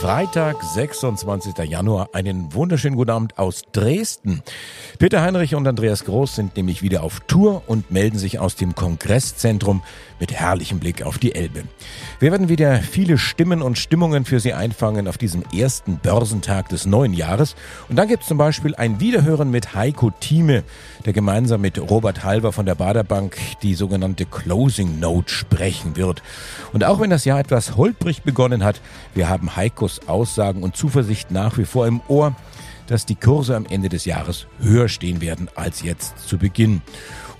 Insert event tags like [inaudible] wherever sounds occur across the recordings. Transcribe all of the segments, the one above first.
Freitag, 26. Januar. Einen wunderschönen guten Abend aus Dresden. Peter Heinrich und Andreas Groß sind nämlich wieder auf Tour und melden sich aus dem Kongresszentrum mit herrlichem Blick auf die Elbe. Wir werden wieder viele Stimmen und Stimmungen für Sie einfangen auf diesem ersten Börsentag des neuen Jahres. Und dann gibt es zum Beispiel ein Wiederhören mit Heiko Thieme, der gemeinsam mit Robert Halver von der Baderbank die sogenannte Closing Note sprechen wird. Und auch wenn das Jahr etwas holprig begonnen hat, wir haben Heikos Aussagen und Zuversicht nach wie vor im Ohr, dass die Kurse am Ende des Jahres höher stehen werden als jetzt zu Beginn.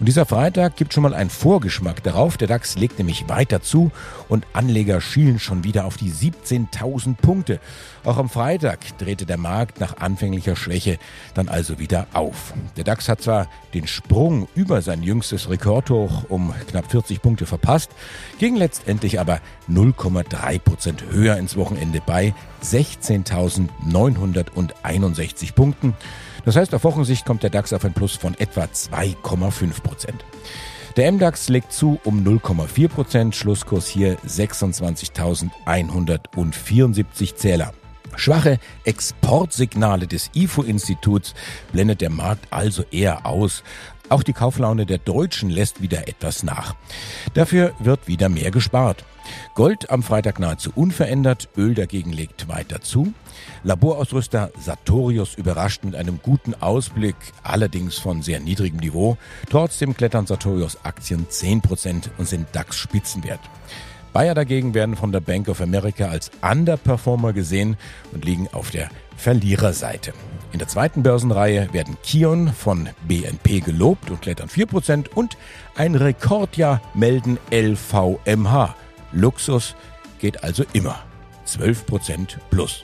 Und dieser Freitag gibt schon mal einen Vorgeschmack darauf. Der DAX legt nämlich weiter zu und Anleger schielen schon wieder auf die 17.000 Punkte. Auch am Freitag drehte der Markt nach anfänglicher Schwäche dann also wieder auf. Der DAX hat zwar den Sprung über sein jüngstes Rekordhoch um knapp 40 Punkte verpasst, ging letztendlich aber 0,3 Prozent höher ins Wochenende bei 16.961 Punkten. Das heißt, auf Wochensicht kommt der DAX auf ein Plus von etwa 2,5 Prozent. Der MDAX legt zu um 0,4 Prozent, Schlusskurs hier 26.174 Zähler. Schwache Exportsignale des IFO-Instituts blendet der Markt also eher aus. Auch die Kauflaune der Deutschen lässt wieder etwas nach. Dafür wird wieder mehr gespart. Gold am Freitag nahezu unverändert, Öl dagegen legt weiter zu. Laborausrüster Sartorius überrascht mit einem guten Ausblick, allerdings von sehr niedrigem Niveau. Trotzdem klettern Sartorius Aktien 10% und sind DAX-Spitzenwert. Bayer dagegen werden von der Bank of America als Underperformer gesehen und liegen auf der Verliererseite. In der zweiten Börsenreihe werden Kion von BNP gelobt und klettern 4% und ein Rekordjahr melden LVMH. Luxus geht also immer. 12% plus.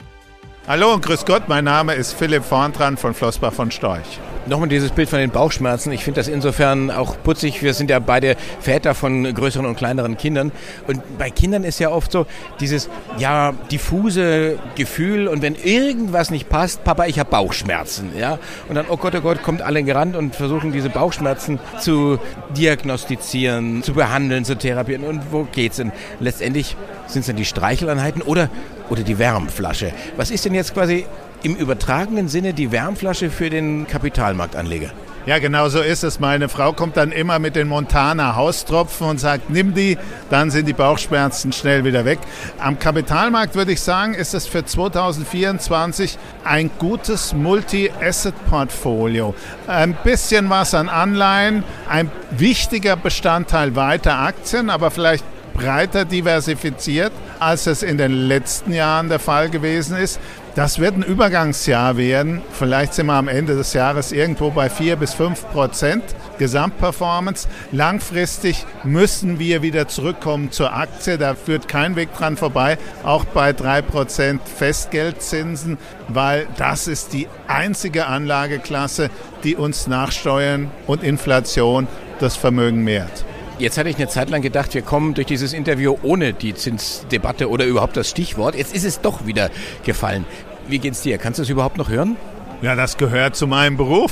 Hallo und grüß Gott, mein Name ist Philipp Vorntran von Flossbach von Storch. Nochmal dieses Bild von den Bauchschmerzen. Ich finde das insofern auch putzig. Wir sind ja beide Väter von größeren und kleineren Kindern. Und bei Kindern ist ja oft so dieses, ja, diffuse Gefühl. Und wenn irgendwas nicht passt, Papa, ich habe Bauchschmerzen. Ja? Und dann, oh Gott, oh Gott, kommt alle gerannt und versuchen diese Bauchschmerzen zu diagnostizieren, zu behandeln, zu therapieren. Und wo geht's denn? Letztendlich sind es dann die Streicheleinheiten oder, oder die Wärmflasche. Was ist denn jetzt quasi im übertragenen Sinne die Wärmflasche für den Kapitalmarktanleger. Ja, genau so ist es. Meine Frau kommt dann immer mit den Montana Haustropfen und sagt, nimm die, dann sind die Bauchschmerzen schnell wieder weg. Am Kapitalmarkt würde ich sagen, ist es für 2024 ein gutes Multi-Asset-Portfolio. Ein bisschen was an Anleihen, ein wichtiger Bestandteil weiter Aktien, aber vielleicht breiter diversifiziert, als es in den letzten Jahren der Fall gewesen ist. Das wird ein Übergangsjahr werden. Vielleicht sind wir am Ende des Jahres irgendwo bei 4 bis 5 Prozent Gesamtperformance. Langfristig müssen wir wieder zurückkommen zur Aktie. Da führt kein Weg dran vorbei. Auch bei 3 Prozent Festgeldzinsen, weil das ist die einzige Anlageklasse, die uns nach Steuern und Inflation das Vermögen mehrt. Jetzt hatte ich eine Zeit lang gedacht, wir kommen durch dieses Interview ohne die Zinsdebatte oder überhaupt das Stichwort. Jetzt ist es doch wieder gefallen. Wie geht's dir? Kannst du es überhaupt noch hören? Ja, das gehört zu meinem Beruf.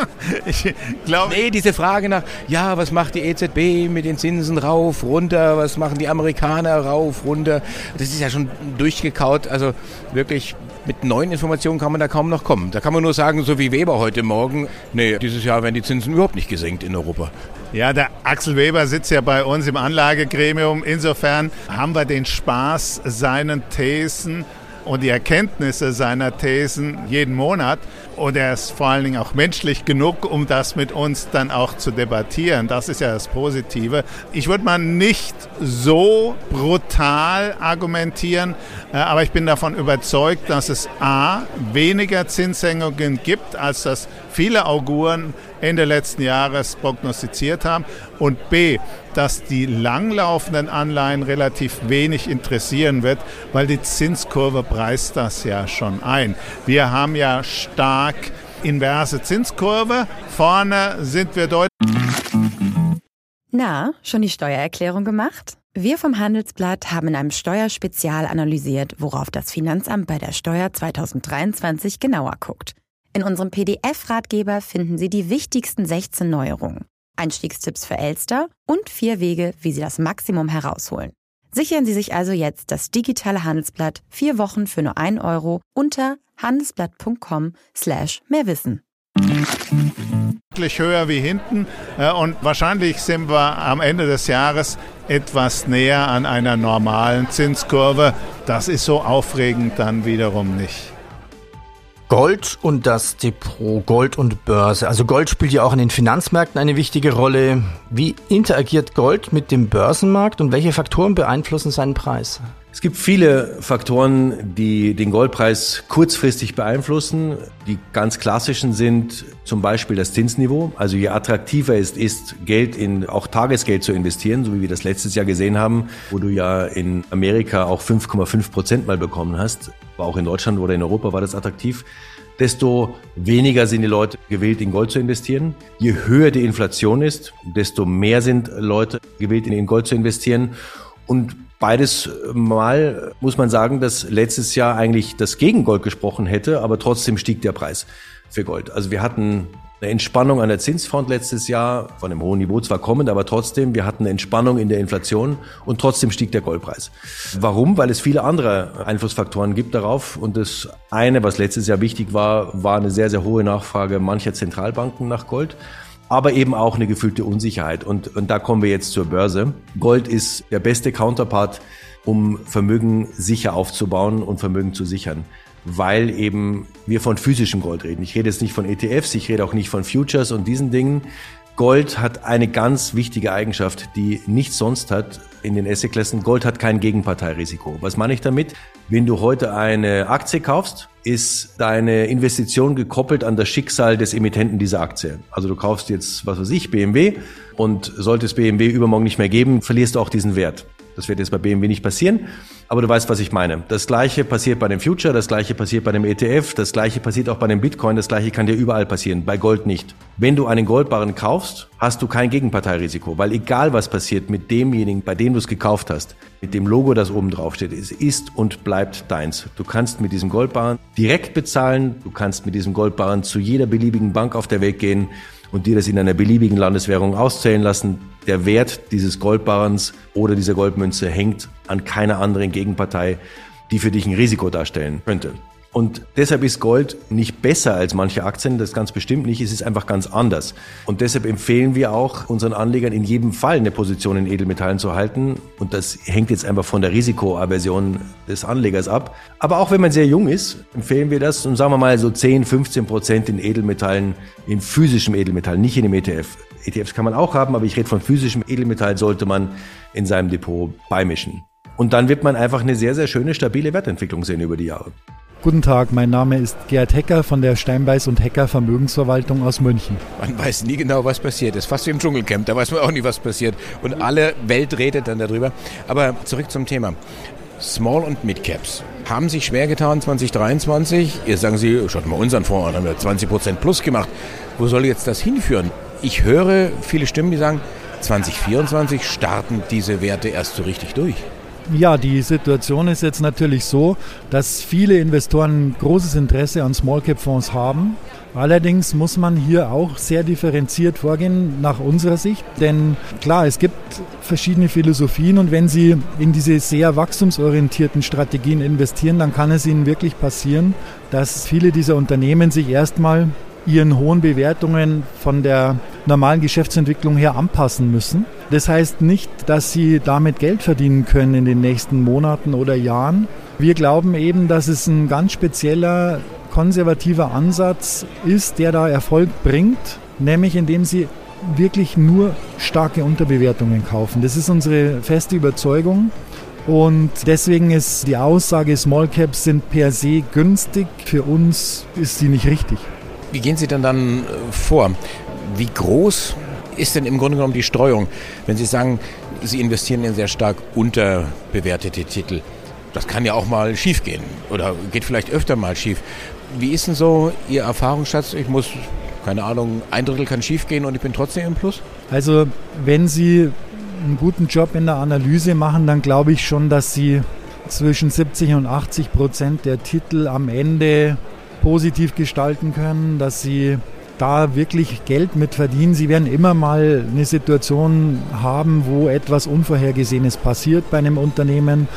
[laughs] ich glaube. Nee, diese Frage nach, ja, was macht die EZB mit den Zinsen rauf, runter, was machen die Amerikaner rauf, runter? Das ist ja schon durchgekaut. Also wirklich mit neuen Informationen kann man da kaum noch kommen. Da kann man nur sagen, so wie Weber heute Morgen, nee, dieses Jahr werden die Zinsen überhaupt nicht gesenkt in Europa. Ja, der Axel Weber sitzt ja bei uns im Anlagegremium. Insofern haben wir den Spaß, seinen Thesen und die Erkenntnisse seiner Thesen jeden Monat. Und er ist vor allen Dingen auch menschlich genug, um das mit uns dann auch zu debattieren. Das ist ja das Positive. Ich würde mal nicht so brutal argumentieren, äh, aber ich bin davon überzeugt, dass es A, weniger Zinssenkungen gibt, als das viele Auguren Ende letzten Jahres prognostiziert haben. Und B, dass die langlaufenden Anleihen relativ wenig interessieren wird, weil die Zinskurve preist das ja schon ein. Wir haben ja stark inverse Zinskurve. Vorne sind wir deutlich. Na, schon die Steuererklärung gemacht? Wir vom Handelsblatt haben in einem Steuerspezial analysiert, worauf das Finanzamt bei der Steuer 2023 genauer guckt. In unserem PDF-Ratgeber finden Sie die wichtigsten 16 Neuerungen, Einstiegstipps für Elster und vier Wege, wie Sie das Maximum herausholen. Sichern Sie sich also jetzt das digitale Handelsblatt vier Wochen für nur ein Euro unter handelsblatt.com slash mehrwissen höher wie hinten äh, und wahrscheinlich sind wir am Ende des Jahres etwas näher an einer normalen Zinskurve. Das ist so aufregend dann wiederum nicht. Gold und das Depot, Gold und Börse. Also Gold spielt ja auch in den Finanzmärkten eine wichtige Rolle. Wie interagiert Gold mit dem Börsenmarkt und welche Faktoren beeinflussen seinen Preis? Es gibt viele Faktoren, die den Goldpreis kurzfristig beeinflussen. Die ganz klassischen sind zum Beispiel das Zinsniveau. Also je attraktiver es ist, Geld in auch Tagesgeld zu investieren, so wie wir das letztes Jahr gesehen haben, wo du ja in Amerika auch 5,5 Prozent mal bekommen hast. Auch in Deutschland oder in Europa war das attraktiv desto weniger sind die Leute gewillt, in Gold zu investieren. Je höher die Inflation ist, desto mehr sind Leute gewillt, in Gold zu investieren. Und Beides Mal muss man sagen, dass letztes Jahr eigentlich das gegen Gold gesprochen hätte, aber trotzdem stieg der Preis für Gold. Also wir hatten eine Entspannung an der Zinsfront letztes Jahr, von einem hohen Niveau zwar kommend, aber trotzdem, wir hatten eine Entspannung in der Inflation und trotzdem stieg der Goldpreis. Warum? Weil es viele andere Einflussfaktoren gibt darauf. Und das eine, was letztes Jahr wichtig war, war eine sehr, sehr hohe Nachfrage mancher Zentralbanken nach Gold aber eben auch eine gefühlte Unsicherheit. Und, und da kommen wir jetzt zur Börse. Gold ist der beste Counterpart, um Vermögen sicher aufzubauen und Vermögen zu sichern. Weil eben wir von physischem Gold reden. Ich rede jetzt nicht von ETFs, ich rede auch nicht von Futures und diesen Dingen. Gold hat eine ganz wichtige Eigenschaft, die nichts sonst hat in den Assetklassen. Gold hat kein Gegenparteirisiko. Was meine ich damit? Wenn du heute eine Aktie kaufst, ist deine Investition gekoppelt an das Schicksal des Emittenten dieser Aktie. Also du kaufst jetzt, was weiß ich, BMW und sollte es BMW übermorgen nicht mehr geben, verlierst du auch diesen Wert. Das wird jetzt bei BMW nicht passieren, aber du weißt, was ich meine. Das gleiche passiert bei dem Future, das gleiche passiert bei dem ETF, das gleiche passiert auch bei dem Bitcoin, das gleiche kann dir überall passieren, bei Gold nicht. Wenn du einen Goldbarren kaufst, hast du kein Gegenparteirisiko, weil egal was passiert mit demjenigen, bei dem du es gekauft hast, mit dem Logo, das oben drauf steht, es ist und bleibt deins. Du kannst mit diesem Goldbarren direkt bezahlen, du kannst mit diesem Goldbarren zu jeder beliebigen Bank auf der Welt gehen und dir das in einer beliebigen Landeswährung auszählen lassen. Der Wert dieses Goldbarrens oder dieser Goldmünze hängt an keiner anderen Gegenpartei, die für dich ein Risiko darstellen könnte. Und deshalb ist Gold nicht besser als manche Aktien, das ganz bestimmt nicht, es ist einfach ganz anders. Und deshalb empfehlen wir auch unseren Anlegern in jedem Fall eine Position in Edelmetallen zu halten. Und das hängt jetzt einfach von der Risikoaversion des Anlegers ab. Aber auch wenn man sehr jung ist, empfehlen wir das und sagen wir mal so 10, 15 Prozent in Edelmetallen, in physischem Edelmetall, nicht in dem ETF. ETFs kann man auch haben, aber ich rede von physischem Edelmetall, sollte man in seinem Depot beimischen. Und dann wird man einfach eine sehr, sehr schöne, stabile Wertentwicklung sehen über die Jahre. Guten Tag, mein Name ist Gerd Hecker von der Steinbeiß und Hecker Vermögensverwaltung aus München. Man weiß nie genau, was passiert. Ist fast wie im Dschungelcamp, da weiß man auch nie, was passiert. Und alle Welt redet dann darüber. Aber zurück zum Thema. Small und Mid Caps haben sich schwer getan 2023. Jetzt sagen Sie, schaut mal unseren Fonds an, haben wir 20 Prozent plus gemacht. Wo soll jetzt das hinführen? Ich höre viele Stimmen, die sagen, 2024 starten diese Werte erst so richtig durch. Ja, die Situation ist jetzt natürlich so, dass viele Investoren großes Interesse an Small Cap Fonds haben. Allerdings muss man hier auch sehr differenziert vorgehen nach unserer Sicht, denn klar, es gibt verschiedene Philosophien und wenn Sie in diese sehr wachstumsorientierten Strategien investieren, dann kann es Ihnen wirklich passieren, dass viele dieser Unternehmen sich erstmal ihren hohen Bewertungen von der normalen Geschäftsentwicklung her anpassen müssen. Das heißt nicht, dass sie damit Geld verdienen können in den nächsten Monaten oder Jahren. Wir glauben eben, dass es ein ganz spezieller konservativer Ansatz ist, der da Erfolg bringt, nämlich indem sie wirklich nur starke Unterbewertungen kaufen. Das ist unsere feste Überzeugung. Und deswegen ist die Aussage, Small Caps sind per se günstig. Für uns ist sie nicht richtig. Wie gehen Sie denn dann äh, vor? Wie groß ist denn im Grunde genommen die Streuung, wenn Sie sagen, Sie investieren in sehr stark unterbewertete Titel? Das kann ja auch mal schief gehen oder geht vielleicht öfter mal schief. Wie ist denn so Ihr Erfahrungsschatz? Ich muss keine Ahnung, ein Drittel kann schiefgehen und ich bin trotzdem im Plus? Also wenn Sie einen guten Job in der Analyse machen, dann glaube ich schon, dass Sie zwischen 70 und 80 Prozent der Titel am Ende positiv gestalten können, dass Sie da wirklich Geld mit verdienen. Sie werden immer mal eine Situation haben, wo etwas Unvorhergesehenes passiert bei einem Unternehmen.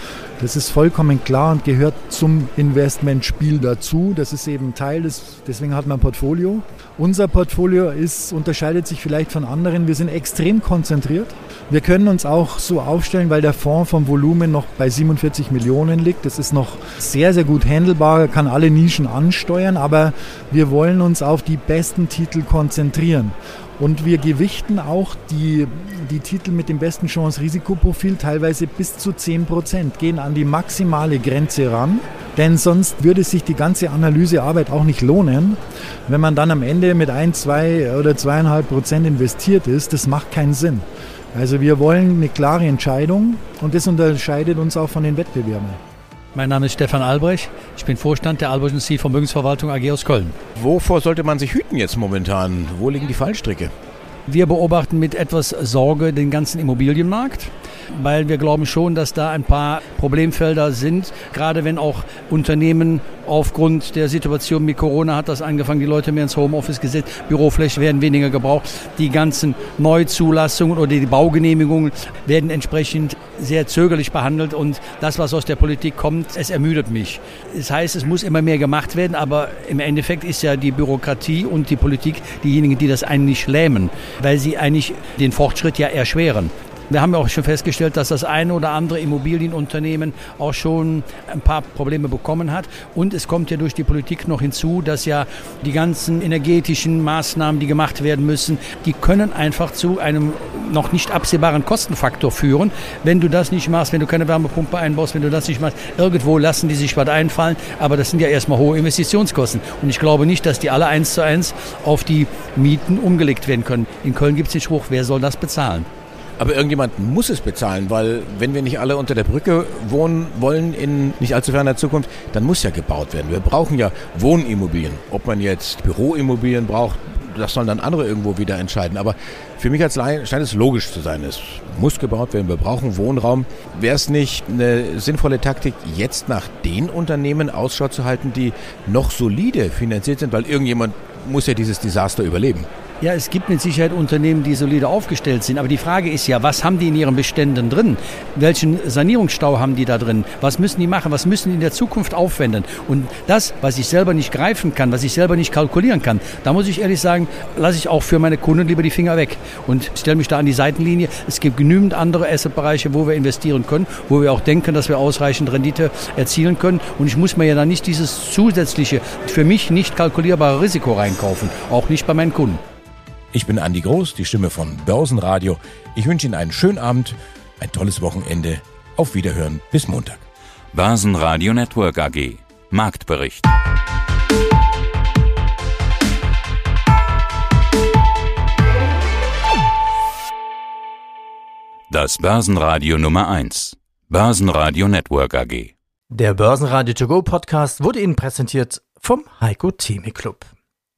Das ist vollkommen klar und gehört zum Investmentspiel dazu. Das ist eben Teil des, deswegen hat man ein Portfolio. Unser Portfolio ist, unterscheidet sich vielleicht von anderen. Wir sind extrem konzentriert. Wir können uns auch so aufstellen, weil der Fonds vom Volumen noch bei 47 Millionen liegt. Das ist noch sehr, sehr gut handelbar, kann alle Nischen ansteuern, aber wir wollen uns auf die besten Titel konzentrieren. Und wir gewichten auch die, die Titel mit dem besten Chance-Risikoprofil teilweise bis zu 10 Prozent, gehen an die maximale Grenze ran. Denn sonst würde sich die ganze Analysearbeit auch nicht lohnen, wenn man dann am Ende mit 1, 2 oder 2,5 Prozent investiert ist. Das macht keinen Sinn. Also wir wollen eine klare Entscheidung und das unterscheidet uns auch von den Wettbewerbern. Mein Name ist Stefan Albrecht. Ich bin Vorstand der Albrecht Sie Vermögensverwaltung AG aus Köln. Wovor sollte man sich hüten jetzt momentan? Wo liegen die Fallstricke? Wir beobachten mit etwas Sorge den ganzen Immobilienmarkt weil wir glauben schon, dass da ein paar Problemfelder sind, gerade wenn auch Unternehmen aufgrund der Situation mit Corona hat das angefangen, die Leute mehr ins Homeoffice gesetzt, Büroflächen werden weniger gebraucht, die ganzen Neuzulassungen oder die Baugenehmigungen werden entsprechend sehr zögerlich behandelt und das, was aus der Politik kommt, es ermüdet mich. Das heißt, es muss immer mehr gemacht werden, aber im Endeffekt ist ja die Bürokratie und die Politik diejenigen, die das eigentlich lähmen, weil sie eigentlich den Fortschritt ja erschweren. Wir haben ja auch schon festgestellt, dass das eine oder andere Immobilienunternehmen auch schon ein paar Probleme bekommen hat. Und es kommt ja durch die Politik noch hinzu, dass ja die ganzen energetischen Maßnahmen, die gemacht werden müssen, die können einfach zu einem noch nicht absehbaren Kostenfaktor führen. Wenn du das nicht machst, wenn du keine Wärmepumpe einbaust, wenn du das nicht machst, irgendwo lassen die sich was einfallen. Aber das sind ja erstmal hohe Investitionskosten. Und ich glaube nicht, dass die alle eins zu eins auf die Mieten umgelegt werden können. In Köln gibt es den Spruch, wer soll das bezahlen? Aber irgendjemand muss es bezahlen, weil wenn wir nicht alle unter der Brücke wohnen wollen in nicht allzu ferner Zukunft, dann muss ja gebaut werden. Wir brauchen ja Wohnimmobilien. Ob man jetzt Büroimmobilien braucht, das sollen dann andere irgendwo wieder entscheiden. Aber für mich als Laie scheint es logisch zu sein. Es muss gebaut werden, wir brauchen Wohnraum. Wäre es nicht eine sinnvolle Taktik, jetzt nach den Unternehmen Ausschau zu halten, die noch solide finanziert sind, weil irgendjemand muss ja dieses Desaster überleben? Ja, es gibt mit Sicherheit Unternehmen, die solide aufgestellt sind. Aber die Frage ist ja, was haben die in ihren Beständen drin? Welchen Sanierungsstau haben die da drin? Was müssen die machen? Was müssen die in der Zukunft aufwenden? Und das, was ich selber nicht greifen kann, was ich selber nicht kalkulieren kann, da muss ich ehrlich sagen, lasse ich auch für meine Kunden lieber die Finger weg und stelle mich da an die Seitenlinie. Es gibt genügend andere Assetbereiche, wo wir investieren können, wo wir auch denken, dass wir ausreichend Rendite erzielen können. Und ich muss mir ja dann nicht dieses zusätzliche, für mich nicht kalkulierbare Risiko reinkaufen, auch nicht bei meinen Kunden. Ich bin Andi Groß, die Stimme von Börsenradio. Ich wünsche Ihnen einen schönen Abend, ein tolles Wochenende. Auf Wiederhören bis Montag. Börsenradio Network AG. Marktbericht. Das Börsenradio Nummer 1. Börsenradio Network AG. Der Börsenradio To Go Podcast wurde Ihnen präsentiert vom Heiko Theme Club.